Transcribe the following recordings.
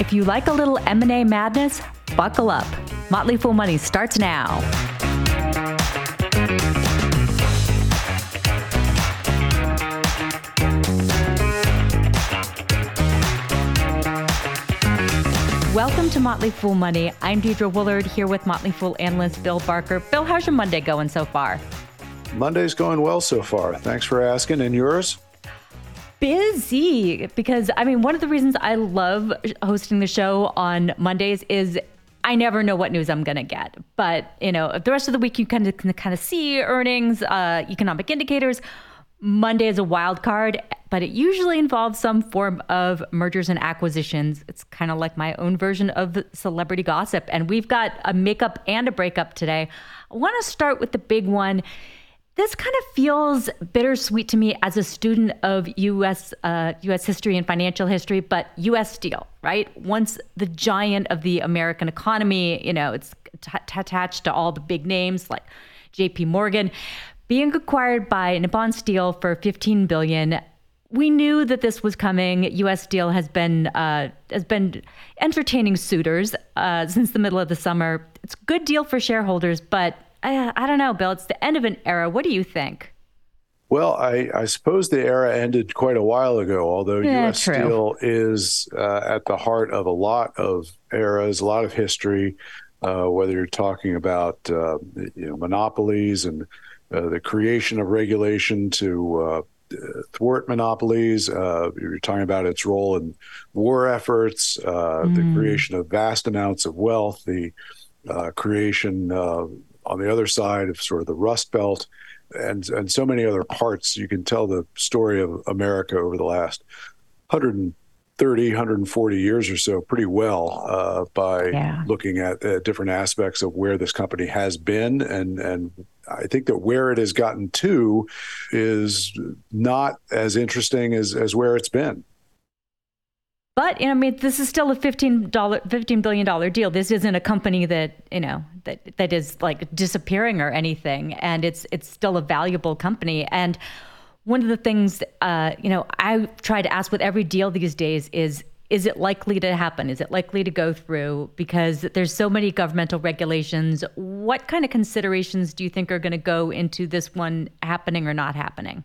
If you like a little M&A madness, buckle up. Motley Fool Money starts now. Welcome to Motley Fool Money. I'm Deidre Woollard here with Motley Fool analyst Bill Barker. Bill, how's your Monday going so far? Monday's going well so far. Thanks for asking. And yours? Busy because I mean, one of the reasons I love hosting the show on Mondays is I never know what news I'm going to get. But, you know, the rest of the week you kind of kind of see earnings, uh, economic indicators. Monday is a wild card, but it usually involves some form of mergers and acquisitions. It's kind of like my own version of celebrity gossip. And we've got a makeup and a breakup today. I want to start with the big one. This kind of feels bittersweet to me as a student of U.S. Uh, U.S. history and financial history, but U.S. Steel, right? Once the giant of the American economy, you know, it's t- attached to all the big names like J.P. Morgan being acquired by Nippon Steel for 15 billion. We knew that this was coming. U.S. Steel has been uh, has been entertaining suitors uh, since the middle of the summer. It's a good deal for shareholders, but I, I don't know, Bill. It's the end of an era. What do you think? Well, I, I, suppose the era ended quite a while ago, although yeah, U.S. True. Steel is uh, at the heart of a lot of eras, a lot of history, uh, whether you're talking about uh, you know, monopolies and uh, the creation of regulation to uh, thwart monopolies. Uh, you're talking about its role in war efforts, mm. the creation of vast amounts of wealth, the creation on the other side of sort of the Rust Belt, and and so many other parts. You can tell the story of America over the last 130, 140 years or so pretty well uh, by yeah. looking at uh, different aspects of where this company has been and and I think that where it has gotten to is not as interesting as, as where it's been. But you know, I mean, this is still a fifteen dollar, fifteen billion dollar deal. This isn't a company that you know that that is like disappearing or anything, and it's it's still a valuable company. And one of the things uh, you know I try to ask with every deal these days is is it likely to happen? Is it likely to go through? Because there's so many governmental regulations. What kind of considerations do you think are going to go into this one happening or not happening?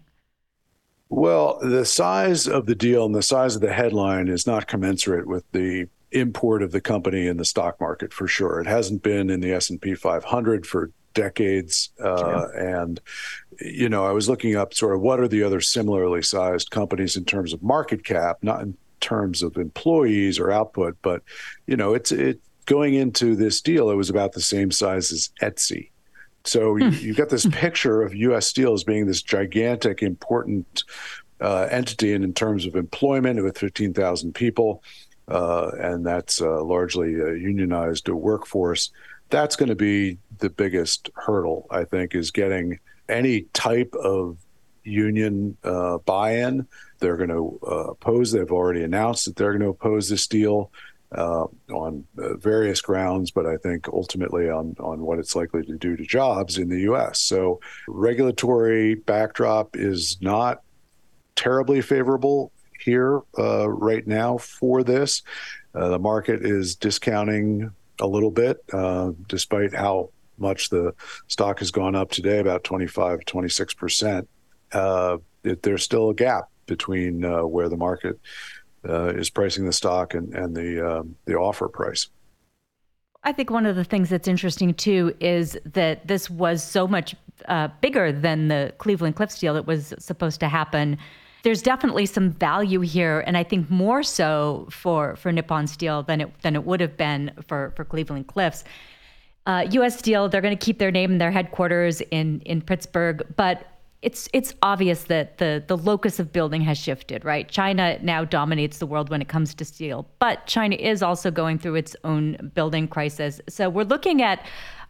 Well, the size of the deal and the size of the headline is not commensurate with the import of the company in the stock market for sure. It hasn't been in the S&P 500 for decades uh, and you know i was looking up sort of what are the other similarly sized companies in terms of market cap not in terms of employees or output, but you know, it's it going into this deal, it was about the same size as Etsy. So you, hmm. have got this picture of U.S. Steel as being this gigantic, important uh, entity, and in terms of employment, with 15,000 people, uh, and that's uh, largely a unionized workforce. That's going to be the biggest hurdle, I think, is getting any type of union uh, buy-in they're going to uh, oppose. They've already announced that they're going to oppose this deal uh, on uh, various grounds, but I think ultimately on on what it's likely to do to jobs in the U.S. So regulatory backdrop is not terribly favorable here uh, right now for this. Uh, the market is discounting a little bit, uh, despite how much the stock has gone up today, about 25, 26 percent. there's still a gap between uh, where the market uh, is pricing the stock and, and the um, the offer price. I think one of the things that's interesting too is that this was so much uh, bigger than the Cleveland Cliffs deal that was supposed to happen. There's definitely some value here, and I think more so for for Nippon Steel than it than it would have been for for Cleveland Cliffs. Uh, U.S. Steel, they're going to keep their name and their headquarters in in Pittsburgh, but it's it's obvious that the the locus of building has shifted, right? China now dominates the world when it comes to steel, but China is also going through its own building crisis. So we're looking at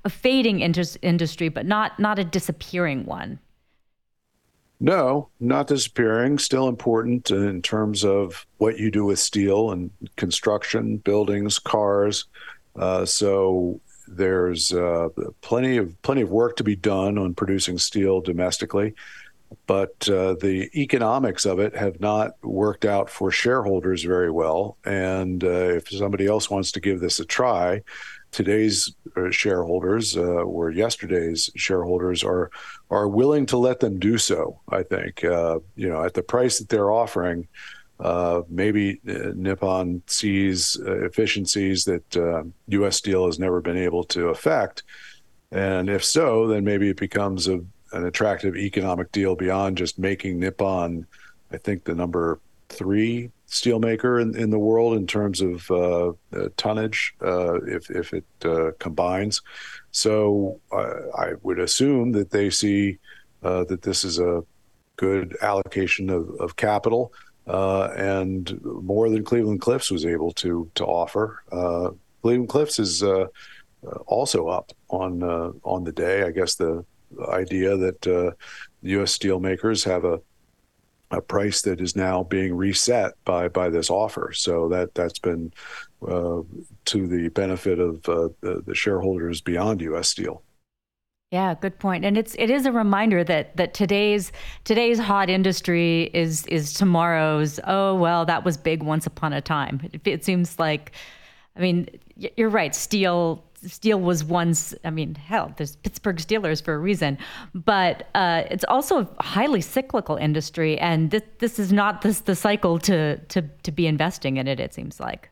a fading industry, but not not a disappearing one. No, not disappearing. Still important in terms of what you do with steel and construction, buildings, cars. Uh, so there's uh, plenty of plenty of work to be done on producing steel domestically, but uh, the economics of it have not worked out for shareholders very well. And uh, if somebody else wants to give this a try, today's uh, shareholders uh, or yesterday's shareholders are are willing to let them do so. I think uh, you know at the price that they're offering uh, maybe uh, Nippon sees uh, efficiencies that U.S. Uh, Steel has never been able to affect, and if so, then maybe it becomes a, an attractive economic deal beyond just making Nippon. I think the number three steelmaker in, in the world in terms of uh, tonnage, uh, if if it combines. So I would assume that they see that this is a good allocation of, of capital uh, and more than Cleveland Cliffs was able to to offer. Uh, Cleveland Cliffs is uh, also up on uh, on the day. I guess the idea that U.S. Uh, steelmakers have a a price that is now being reset by by this offer. So that that's been uh, to the benefit of the, the shareholders beyond U.S. Steel. Yeah, good point. And it's it is a reminder that that today's today's hot industry is is tomorrow's. Oh well, that was big once upon a time. It, it seems like, I mean, you're right. Steel steel was once. I mean, hell, there's Pittsburgh Steelers for a reason, but uh, it's also a highly cyclical industry, and this this is not this the cycle to to to be investing in it. It seems like.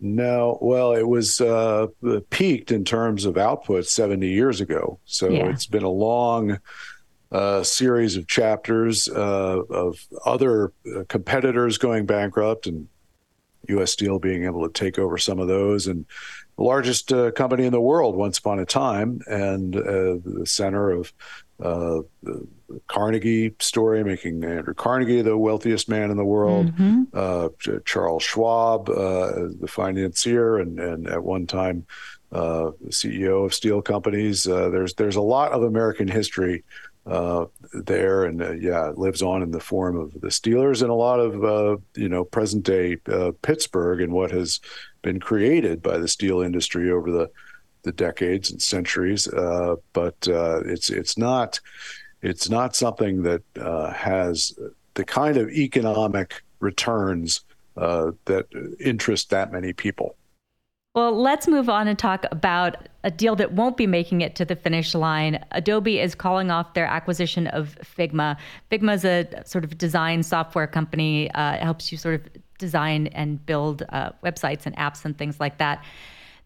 No, well, it was uh, peaked in terms of output 70 years ago. So yeah. it's been a long uh, series of chapters uh, of other uh, competitors going bankrupt and U.S. Steel being able to take over some of those. And largest uh, company in the world once upon a time, and uh, the center of uh, the Carnegie story, making Andrew Carnegie the wealthiest man in the world, mm-hmm. uh, Charles Schwab, uh, the financier, and, and at one time uh, CEO of steel companies. Uh, there's there's a lot of American history uh, there, and uh, yeah, it lives on in the form of the Steelers and a lot of you know present day Pittsburgh and what has been created by the steel industry over the the decades and centuries. but it's it's not it's not something that uh, has the kind of economic returns uh, that interest that many people. Well, let's move on and talk about a deal that won't be making it to the finish line. Adobe is calling off their acquisition of Figma. Figma is a sort of design software company. Uh, it helps you sort of design and build uh, websites and apps and things like that.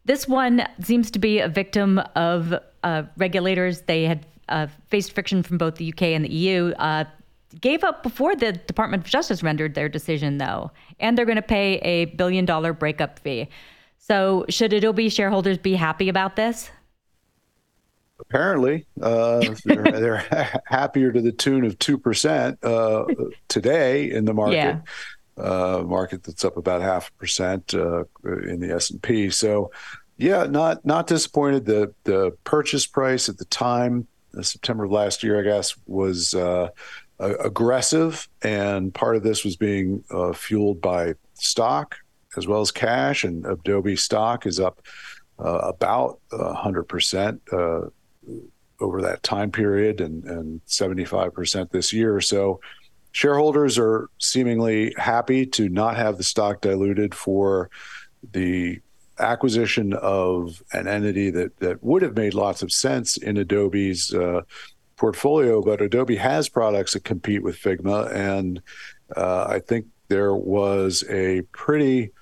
This one seems to be a victim of uh, regulators. They had uh, faced friction from both the UK and the EU. Uh, gave up before the Department of Justice rendered their decision, though, and they're going to pay a billion dollar breakup fee. So, should Adobe shareholders be happy about this? Apparently, uh, they're, they're, happier to the tune of two percent uh, today in the market. Yeah. Uh, market that's up about half a percent uh, in the S and P. So, yeah, not not disappointed. The the purchase price at the time September of last year, I guess, was uh, aggressive, and part of this was being uh, fueled by stock as well as cash. And Adobe stock is up uh, about hundred percent uh, over that time period, and and seventy five percent this year. So shareholders are seemingly happy to not have the stock diluted for the acquisition of an entity that that would have made lots of sense in Adobe's uh, portfolio, but Adobe has products that compete with Figma, and uh, I think there was a pretty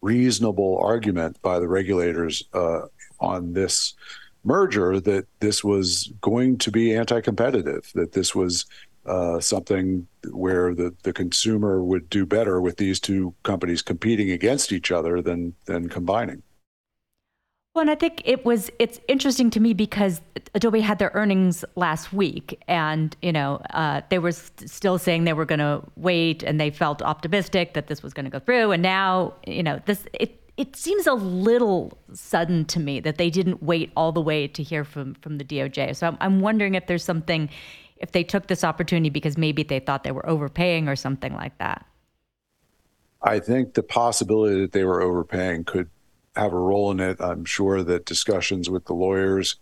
reasonable argument by the regulators uh, on this merger that this was going to be anti-competitive, that this was uh, something where the, the consumer would do better with these two companies competing against each other than than combining. Well, and I think it was it's interesting to me because Adobe had their earnings last week, and you know uh, they were st- still saying they were going to wait, and they felt optimistic that this was going to go through, and now you know this it it seems a little sudden to me that they didn't wait all the way to hear from from the DOJ. So I'm, I'm wondering if there's something if they took this opportunity because maybe they thought they were overpaying or something like that. I think the possibility that they were overpaying could have a role in it. I'm sure that discussions with the lawyers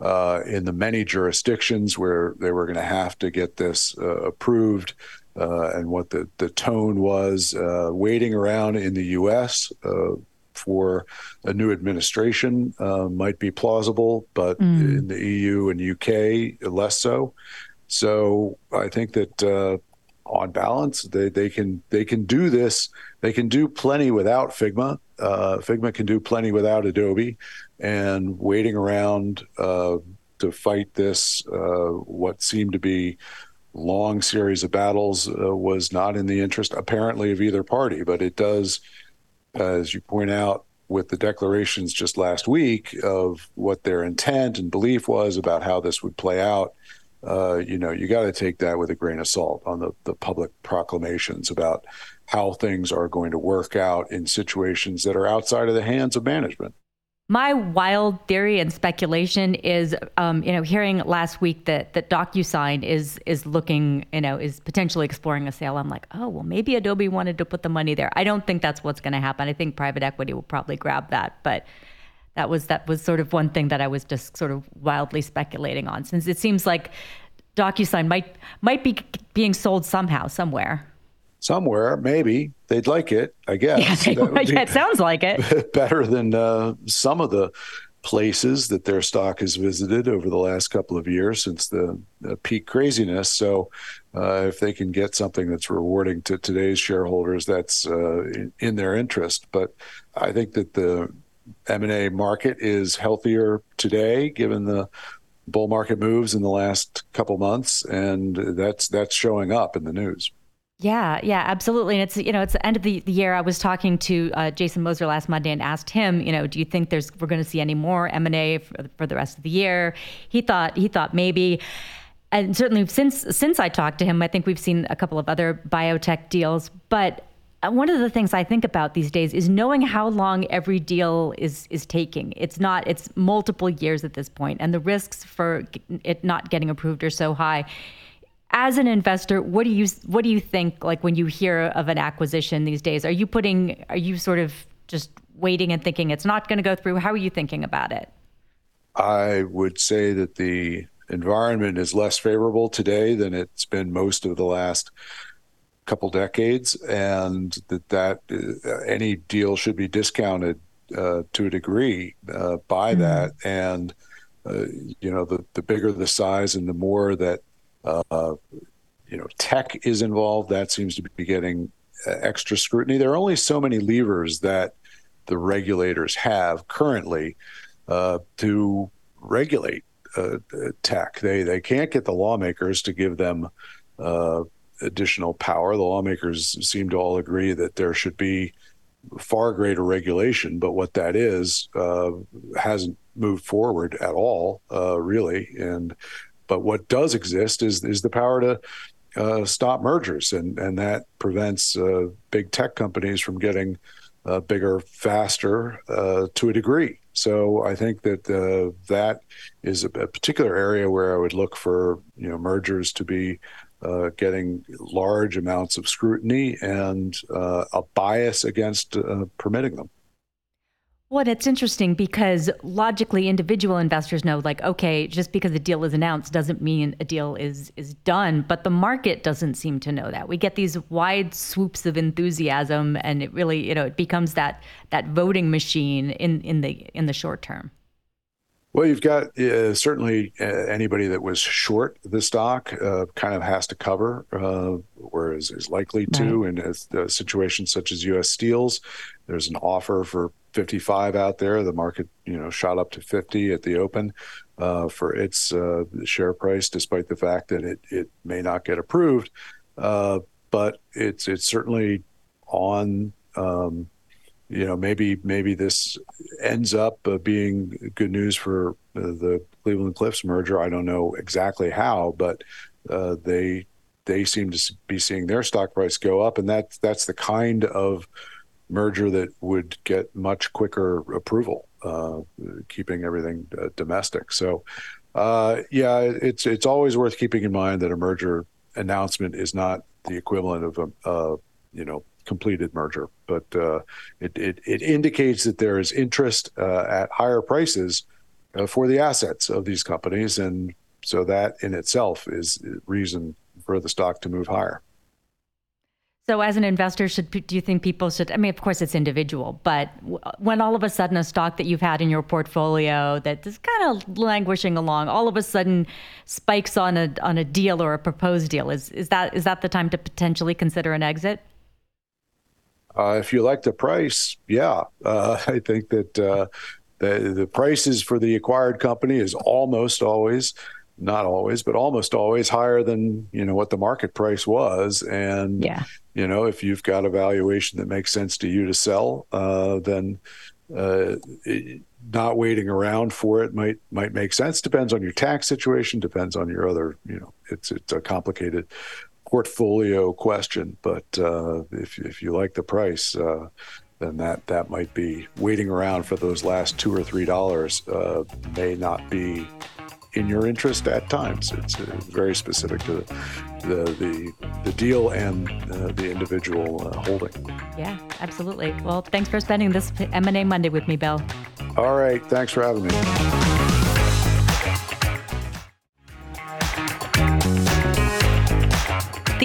uh, in the many jurisdictions where they were going to have to get this uh, approved uh, and what the, the tone was uh, waiting around in the U.S. Uh, for a new administration uh, might be plausible, but mm. in the EU and UK, less so. So I think that on balance, they, they can they can do this. They can do plenty without Figma. Uh, Figma can do plenty without Adobe, and waiting around uh, to fight this uh, what seemed to be long series of battles uh, was not in the interest apparently of either party. But it does, as you point out, with the declarations just last week of what their intent and belief was about how this would play out uh, you know, you got to take that with a grain of salt on the, the public proclamations about how things are going to work out in situations that are outside of the hands of management. My wild theory and speculation is, um, you know, hearing last week that that DocuSign is is looking, you know, is potentially exploring a sale. I'm like, oh, well, maybe Adobe wanted to put the money there. I don't think that's what's going to happen. I think private equity will probably grab that, but that was that was sort of one thing that I was just sort of wildly speculating on, since it seems like DocuSign might might be being sold somehow, somewhere. Somewhere, maybe they'd like it. I guess. Yeah, they, yeah it sounds like it. Better than uh, some of the places that their stock has visited over the last couple of years since the, the peak craziness. So, uh, if they can get something that's rewarding to today's shareholders, that's uh, in, in, their interest. But I think that the M&A market is healthier today, given the bull market moves in the last couple months, and that's that's showing up in the news. Yeah, yeah, absolutely. And it's you know it's the end of the, the year. I was talking to uh, Jason Moser last Monday and asked him, you know, do you think there's we're going to see any more M and A for, for the rest of the year? He thought he thought maybe and certainly since since I talked to him, I think we've seen a couple of other biotech deals. But Uh, one of the things I think about these days is knowing how long every deal is is taking. It's not it's multiple years at this point, and the risks for it not getting approved are so high. As an investor, what do you what do you think like when you hear of an acquisition these days? Are you putting are you sort of just waiting and thinking it's not going to go through? How are you thinking about it? I would say that the environment is less favorable today than it's been most of the last couple decades, and that that uh, any deal should be discounted uh, to a degree uh, by mm-hmm. that. And uh, you know, the the bigger the size and the more that uh, you know tech is involved, that seems to be getting uh, extra scrutiny. There are only so many levers that the regulators have currently to regulate tech. They they can't get the lawmakers to give them uh, additional power. The lawmakers seem to all agree that there should be far greater regulation, but what that is uh, hasn't moved forward at all, uh, really. And but what does exist is is the power to uh, stop mergers, and and that prevents uh, big tech companies from getting uh, bigger faster uh, to a degree. So I think that that is a particular area where I would look for you know mergers to be uh, getting large amounts of scrutiny and uh, a bias against uh, permitting them. Well, it's interesting because logically, individual investors know, like, okay, just because a deal is announced doesn't mean a deal is is done. But the market doesn't seem to know that. We get these wide swoops of enthusiasm, and it really, you know, it becomes that that voting machine in in the in the short term. Well, you've got uh, certainly uh, anybody that was short the stock uh, kind of has to cover, uh, whereas is likely to right. in a, situation such as U.S. Steels. There's an offer for 55 out there. The market, you know, shot up to 50 at the open uh, for its uh, share price, despite the fact that it it may not get approved. but it's it's certainly on. Um, you know, maybe maybe this ends up uh, being good news for uh, the Cleveland Cliffs merger. I don't know exactly how, but uh, they they seem to be seeing their stock price go up, and that's that's the kind of merger that would get much quicker approval, uh, keeping everything uh, domestic. So, uh, yeah, it's it's always worth keeping in mind that a merger announcement is not the equivalent of a, a you know completed merger, but uh, it, it, it indicates that there is interest uh, at higher prices uh, for the assets of these companies, and so that in itself is reason for the stock to move higher. So, as an investor, should do you think people should? I mean, of course, it's individual, but when all of a sudden a stock that you've had in your portfolio that is kind of languishing along, all of a sudden spikes on a on a deal or a proposed deal, is is that is that the time to potentially consider an exit? Uh, if you like the price, yeah, uh, I think that uh, the the prices for the acquired company is almost always, not always, but almost always higher than you know what the market price was. And yeah. you know, if you've got a valuation that makes sense to you to sell, uh, then uh, it, not waiting around for it might might make sense. Depends on your tax situation. Depends on your other. You know, it's it's a complicated portfolio question, but uh, if if you like the price, uh, then that that might be waiting around for those last two or three dollars uh, may not be in your interest at times. It's uh, very specific to the the the deal and uh, the individual uh, holding. Yeah, absolutely. Well, thanks for spending this M and A Monday with me, Bill. All right, thanks for having me.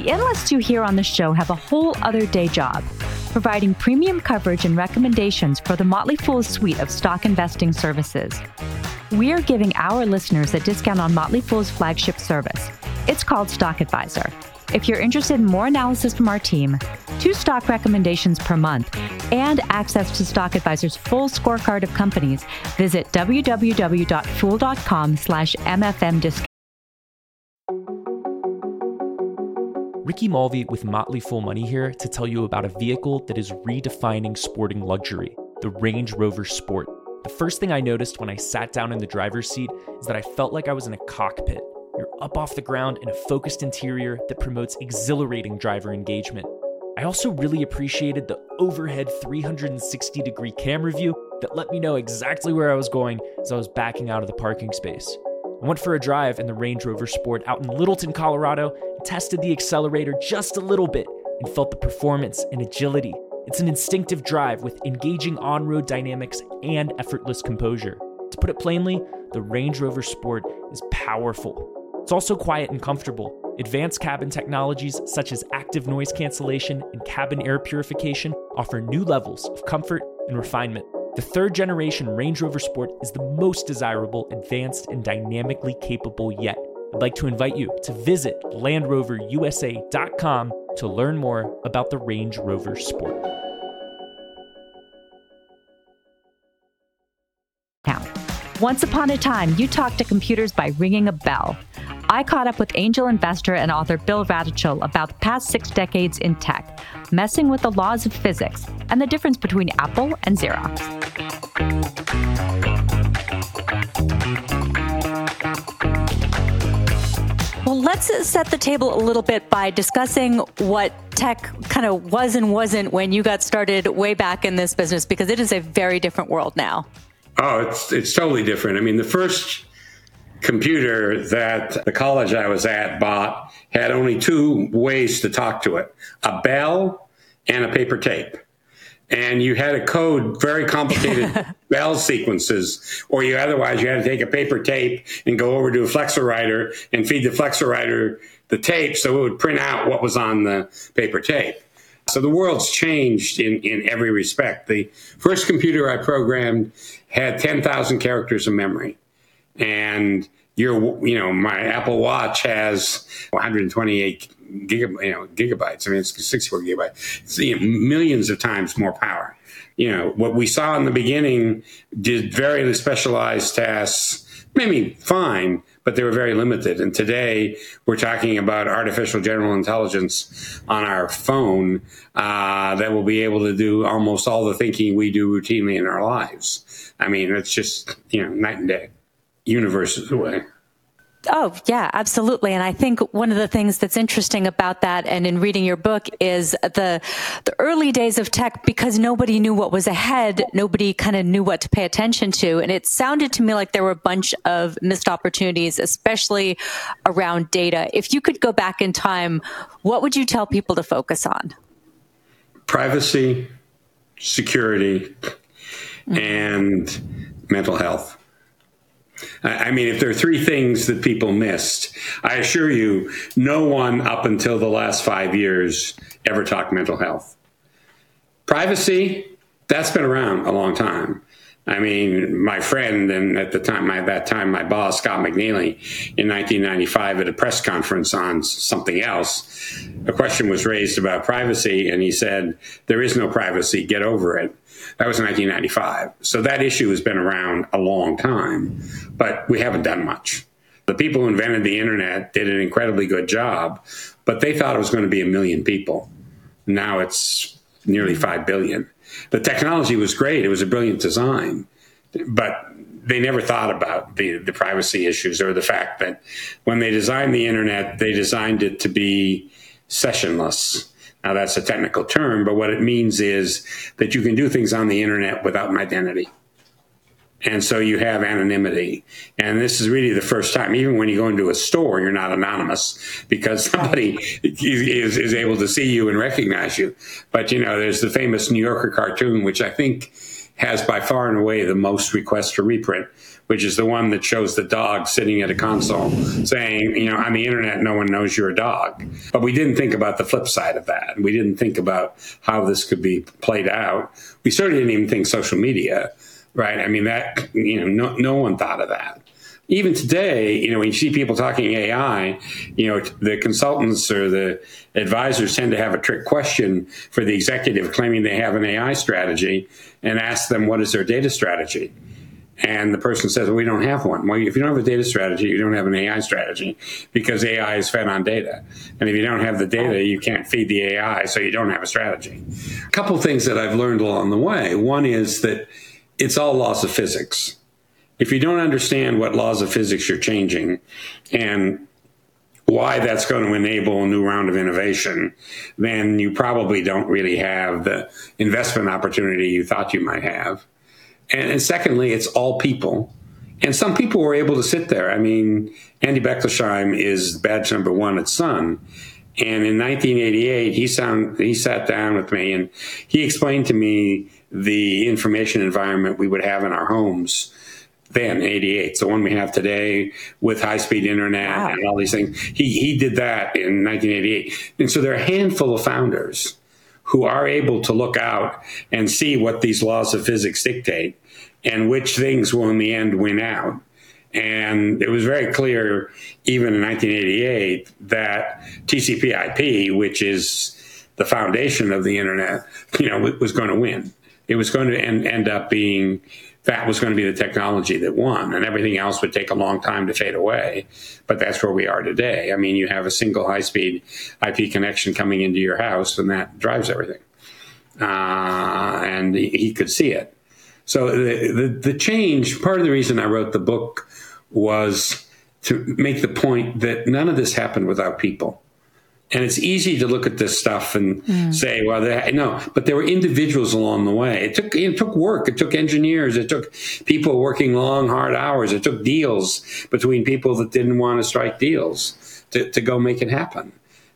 The analysts you hear on the show have a whole other day job, providing premium coverage and recommendations for the Motley Fool's suite of stock investing services. We are giving our listeners a discount on Motley Fool's flagship service. It's called Stock Advisor. If you're interested in more analysis from our team, two stock recommendations per month, and access to Stock Advisor's full scorecard of companies, visit www.fool.com slash MFM discount. Ricky Mulvey with Motley Fool Money here to tell you about a vehicle that is redefining sporting luxury the Range Rover Sport. The first thing I noticed when I sat down in the driver's seat is that I felt like I was in a cockpit. You're up off the ground in a focused interior that promotes exhilarating driver engagement. I also really appreciated the overhead 360 degree camera view that let me know exactly where I was going as I was backing out of the parking space. I went for a drive in the Range Rover Sport out in Littleton, Colorado, tested the accelerator just a little bit and felt the performance and agility. It's an instinctive drive with engaging on road dynamics and effortless composure. To put it plainly, the Range Rover Sport is powerful. It's also quiet and comfortable. Advanced cabin technologies such as active noise cancellation and cabin air purification offer new levels of comfort and refinement. The third generation Range Rover Sport is the most desirable, advanced, and dynamically capable yet. Like to invite you to visit LandRoverUSA.com to learn more about the Range Rover Sport. Now, once upon a time, you talked to computers by ringing a bell. I caught up with angel investor and author Bill Raduchel about the past six decades in tech, messing with the laws of physics and the difference between Apple and Xerox. Let's set the table a little bit by discussing what tech kind of was and wasn't when you got started way back in this business, because it is a very different world now. Oh, it's it's totally different. I mean, the first computer that the college I was at bought had only two ways to talk to it a bell and a paper tape. And you had to code very complicated bell sequences, or you otherwise you had to take a paper tape and go over to a Flexowriter and feed the Flexowriter the tape so it would print out what was on the paper tape. So the world's changed in, in every respect. The first computer I programmed had 10,000 characters of memory and your you know my Apple Watch has 128 gigab- you know, gigabytes. I mean, it's 64 gigabytes. It's you know, millions of times more power. You know what we saw in the beginning did very specialized tasks, maybe fine, but they were very limited. And today we're talking about artificial general intelligence on our phone uh, that will be able to do almost all the thinking we do routinely in our lives. I mean, it's just, you know, night and day, universes away. Oh, yeah, absolutely. And I think one of the things that's interesting about that and in reading your book is the the early days of tech because nobody knew what was ahead, nobody kind of knew what to pay attention to. And it sounded to me like there were a bunch of missed opportunities, especially around data. If you could go back in time, what would you tell people to focus on? Privacy, security, mm-hmm. and mental health. I mean, if there are three things that people missed, I assure you, no one up until the last five years ever talked mental health. Privacy, that's been around a long time. I mean, my friend and at the time, my, that time, my boss, Scott McNealy, in 1995 at a press conference on something else, a question was raised about privacy, and he said, "There is no privacy. Get over it." That was 1995. So that issue has been around a long time, but we haven't done much. The people who invented the internet did an incredibly good job, but they thought it was going to be a million people. Now it's nearly 5 billion. The technology was great, it was a brilliant design, but they never thought about the, the privacy issues or the fact that when they designed the internet, they designed it to be sessionless now, that's a technical term, but what it means is that you can do things on the internet without an identity. And so you have anonymity. And this is really the first time, even when you go into a store, you're not anonymous because somebody is, is able to see you and recognize you. But, you know, there's the famous New Yorker cartoon, which I think has by far and away the most requests for reprint, which is the one that shows the dog sitting at a console saying, you know, on the internet, no one knows you're a dog. But we didn't think about the flip side of that. We didn't think about how this could be played out. We certainly didn't even think social media, right? I mean, that, you know, no, no one thought of that even today, you know, when you see people talking AI, you know, the consultants or the advisors tend to have a trick question for the executive claiming they have an AI strategy and ask them what is their data strategy. And the person says, well, we don't have one. Well, if you don't have a data strategy, you don't have an AI strategy because AI is fed on data. And if you don't have the data, you can't feed the AI, so you don't have a strategy. A couple things that I've learned along the way. One is that it's all laws of physics if you don't understand what laws of physics you're changing and why that's going to enable a new round of innovation, then you probably don't really have the investment opportunity you thought you might have. And, and secondly, it's all people. And some people were able to sit there. I mean, Andy Bechtolsheim is badge number one at Sun. And in 1988, he, sound, he sat down with me and he explained to me the information environment we would have in our homes then 88 the one we have today with high speed internet wow. and all these things. He, he did that in 1988 and so there are a handful of founders who are able to look out and see what these laws of physics dictate and which things will in the end win out. And it was very clear even in 1988 that tcp ip which is the foundation of the internet you know was going to win it was going to end, end up being that was going to be the technology that won, and everything else would take a long time to fade away. But that's where we are today. I mean, you have a single high speed IP connection coming into your house, and that drives everything. Uh, and he, he, could see it. So the, the, the change, part of the reason I wrote the book was to make the point that none of this happened without people. And it's easy to look at this stuff and mm. say, well, no, but there were individuals along the way. It took, it took work. It took engineers. It took people working long, hard hours. It took deals between people that didn't want to strike deals to, to go make it happen.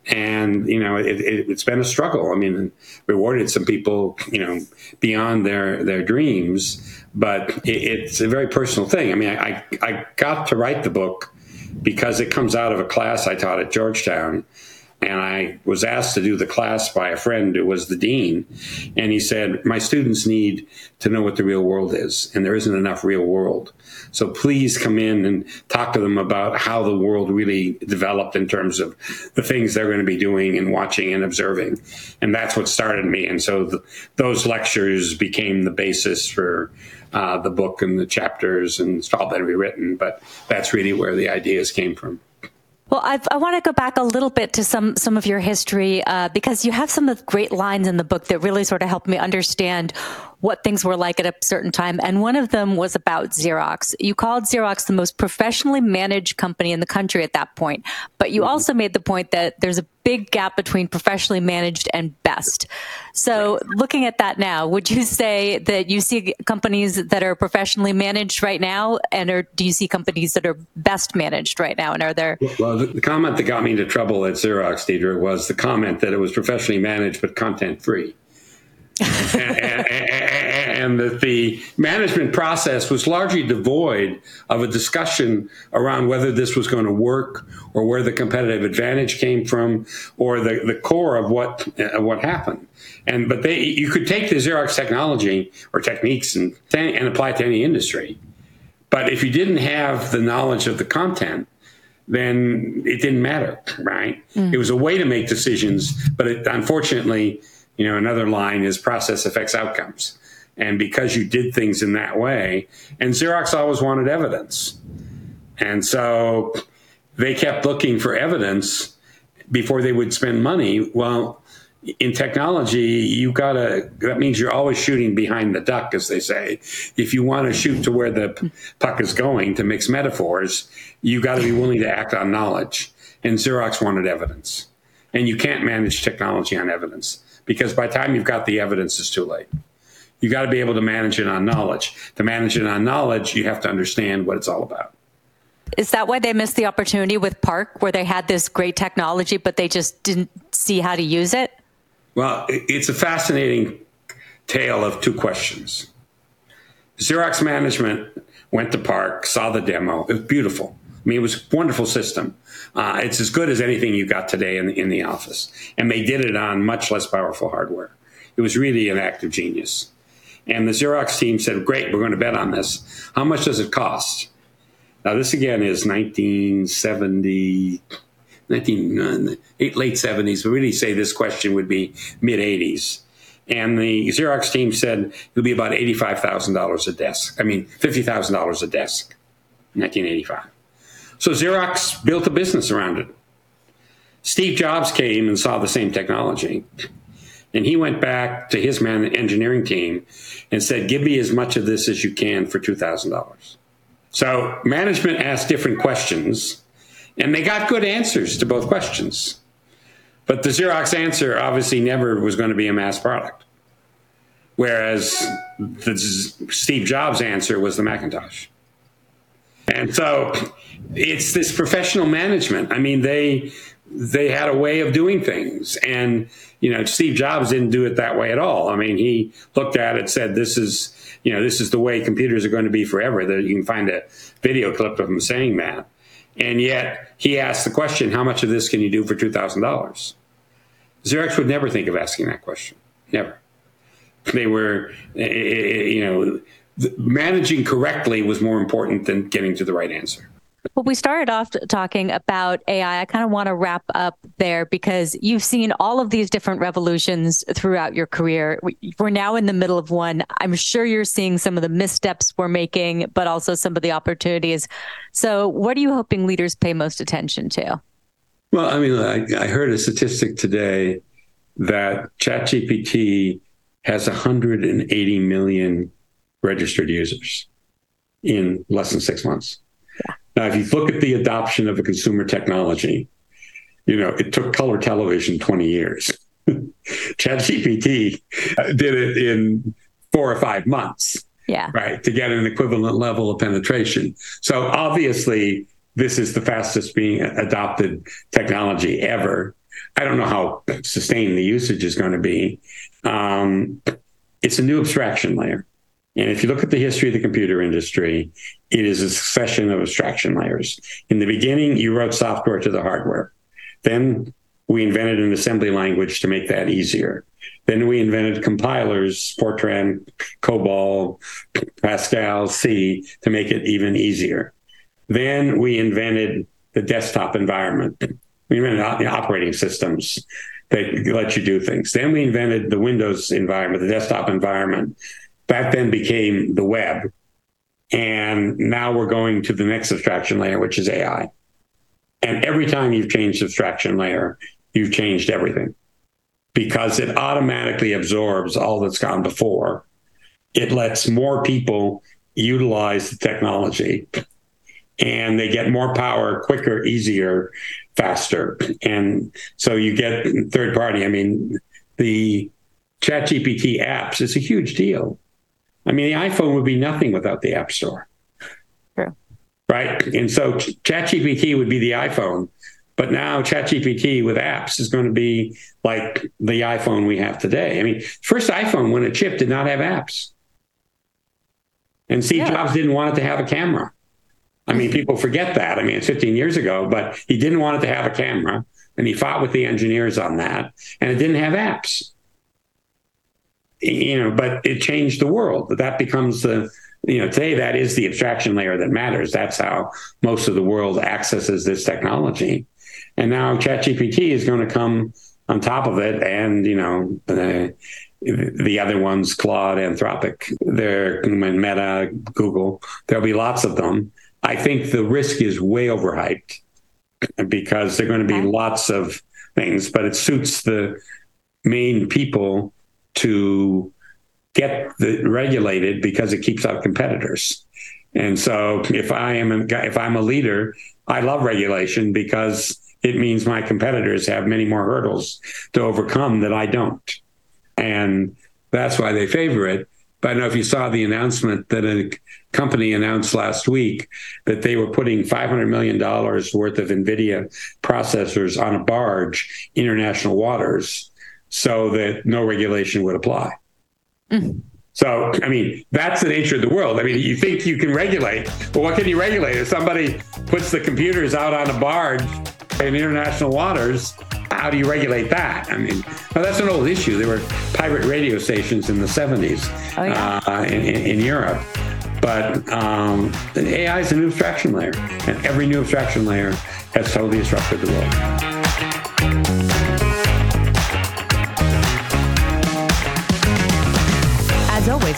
And, you know, it, it, it's been a struggle. I mean, rewarded some people, you know, beyond their, their dreams, but it, it's a very personal thing. I mean, I, I got to write the book because it comes out of a class I taught at Georgetown and I was asked to do the class by a friend who was the dean. And he said, My students need to know what the real world is, and there isn't enough real world. So please come in and talk to them about how the world really developed in terms of the things they're going to be doing and watching and observing. And that's what started me. And so the, those lectures became the basis for uh, the book and the chapters, and it's all been rewritten. But that's really where the ideas came from. Well, I've, i want to go back a little bit to some some of your history uh, because you have some great lines in the book that really sort of help me understand what things were like at a certain time. And one of them was about Xerox. You called Xerox the most professionally managed company in the country at that point. But you mm-hmm. also made the point that there's a big gap between professionally managed and best. So looking at that now, would you say that you see companies that are professionally managed right now? And or do you see companies that are best managed right now? And are there? Well, the, the comment that got me into trouble at Xerox, Deidre, was the comment that it was professionally managed but content free and, and, that the management process was largely devoid of a discussion around whether this was going to work or where the competitive advantage came from or the, the core of what uh, what happened. And but they you could take the Xerox technology or techniques and and apply it to any industry. But if you didn't have the knowledge of the content, then it didn't matter, right? Mm. It was a way to make decisions, but it, unfortunately you know, another line is process affects outcomes. And because you did things in that way, and Xerox always wanted evidence. And so they kept looking for evidence before they would spend money. Well, in technology, you gotta, that means you're always shooting behind the duck, as they say. If you want to shoot to where the puck is going, to mix metaphors, you got to be willing to act on knowledge. And Xerox wanted evidence. And you can't manage technology on evidence because by the time you've got the evidence, it's too late. You got to be able to manage it on knowledge. To manage it on knowledge, you have to understand what it's all about. Is that why they missed the opportunity with PARC, where they had this great technology, but they just didn't see how to use it? Well, it's a fascinating tale of two questions. Xerox management went to PARC, saw the demo. It was beautiful. I mean, it was a wonderful system. Uh, it's as good as anything you got today in the, in the office. And they did it on much less powerful hardware. It was really an act of genius. And the Xerox team said, great, we're going to bet on this. How much does it cost? Now, this again is 1970, 19, uh, late 70s. We really say this question would be mid 80s. And the Xerox team said it'll be about $85,000 a desk. I mean, $50,000 a desk, 1985. So Xerox built a business around it. Steve Jobs came and saw the same technology. And he went back to his man engineering team and said, Give me as much of this as you can for $2,000. So management asked different questions, and they got good answers to both questions. But the Xerox answer obviously never was going to be a mass product. Whereas the Steve Jobs answer was the Macintosh. And so it's this professional management. I mean, they they had a way of doing things, and you know, Steve Jobs didn't do it that way at all. I mean, he looked at it, said, "This is." You know, this is the way computers are going to be forever. That you can find a video clip of him saying that. And yet he asked the question, how much of this can you do for $2,000? Xerox would never think of asking that question. Never. They were, you know, managing correctly was more important than getting to the right answer. Well, we started off talking about AI. I kind of want to wrap up there because you've seen all of these different revolutions throughout your career. We're now in the middle of one. I'm sure you're seeing some of the missteps we're making, but also some of the opportunities. So, what are you hoping leaders pay most attention to? Well, I mean, I, I heard a statistic today that ChatGPT has 180 million registered users in less than six months. Yeah. Now, if you look at the adoption of a consumer technology, you know, it took color television 20 years. ChatGPT did it in four or five months. Yeah. Right. To get an equivalent level of penetration. So obviously, this is the fastest being adopted technology ever. I don't know how sustained the usage is going to be. Um, it's a new abstraction layer. And if you look at the history of the computer industry, it is a succession of abstraction layers. In the beginning, you wrote software to the hardware. Then we invented an assembly language to make that easier. Then we invented compilers, Fortran, COBOL, Pascal, C, to make it even easier. Then we invented the desktop environment. We invented the operating systems that let you do things. Then we invented the Windows environment, the desktop environment. That then became the web. And now we're going to the next abstraction layer, which is AI. And every time you've changed abstraction layer, you've changed everything because it automatically absorbs all that's gone before. It lets more people utilize the technology and they get more power quicker, easier, faster. And so you get third party. I mean, the ChatGPT apps is a huge deal. I mean, the iPhone would be nothing without the App Store. True. Right. And so ChatGPT would be the iPhone. But now ChatGPT with apps is going to be like the iPhone we have today. I mean, first iPhone when it shipped did not have apps. And Steve yeah. Jobs didn't want it to have a camera. I mean, people forget that. I mean, it's 15 years ago, but he didn't want it to have a camera. And he fought with the engineers on that. And it didn't have apps. You know, but it changed the world. That becomes the, you know, today that is the abstraction layer that matters. That's how most of the world accesses this technology. And now ChatGPT is going to come on top of it, and you know, the, the other ones, Claude, Anthropic, they're Meta, Google. There'll be lots of them. I think the risk is way overhyped because there are going to be lots of things, but it suits the main people to get the regulated because it keeps out competitors. And so if I am a, if I'm a leader, I love regulation because it means my competitors have many more hurdles to overcome that I don't. And that's why they favor it. But I don't know if you saw the announcement that a company announced last week that they were putting $500 million worth of NVIDIA processors on a barge, international waters, so that no regulation would apply. Mm. So, I mean, that's the nature of the world. I mean, you think you can regulate, but what can you regulate? If somebody puts the computers out on a barge in international waters, how do you regulate that? I mean, well, that's an old issue. There were pirate radio stations in the 70s oh, yeah. uh, in, in, Europe. But um, AI is a new abstraction layer, and every new abstraction layer has totally disrupted the world.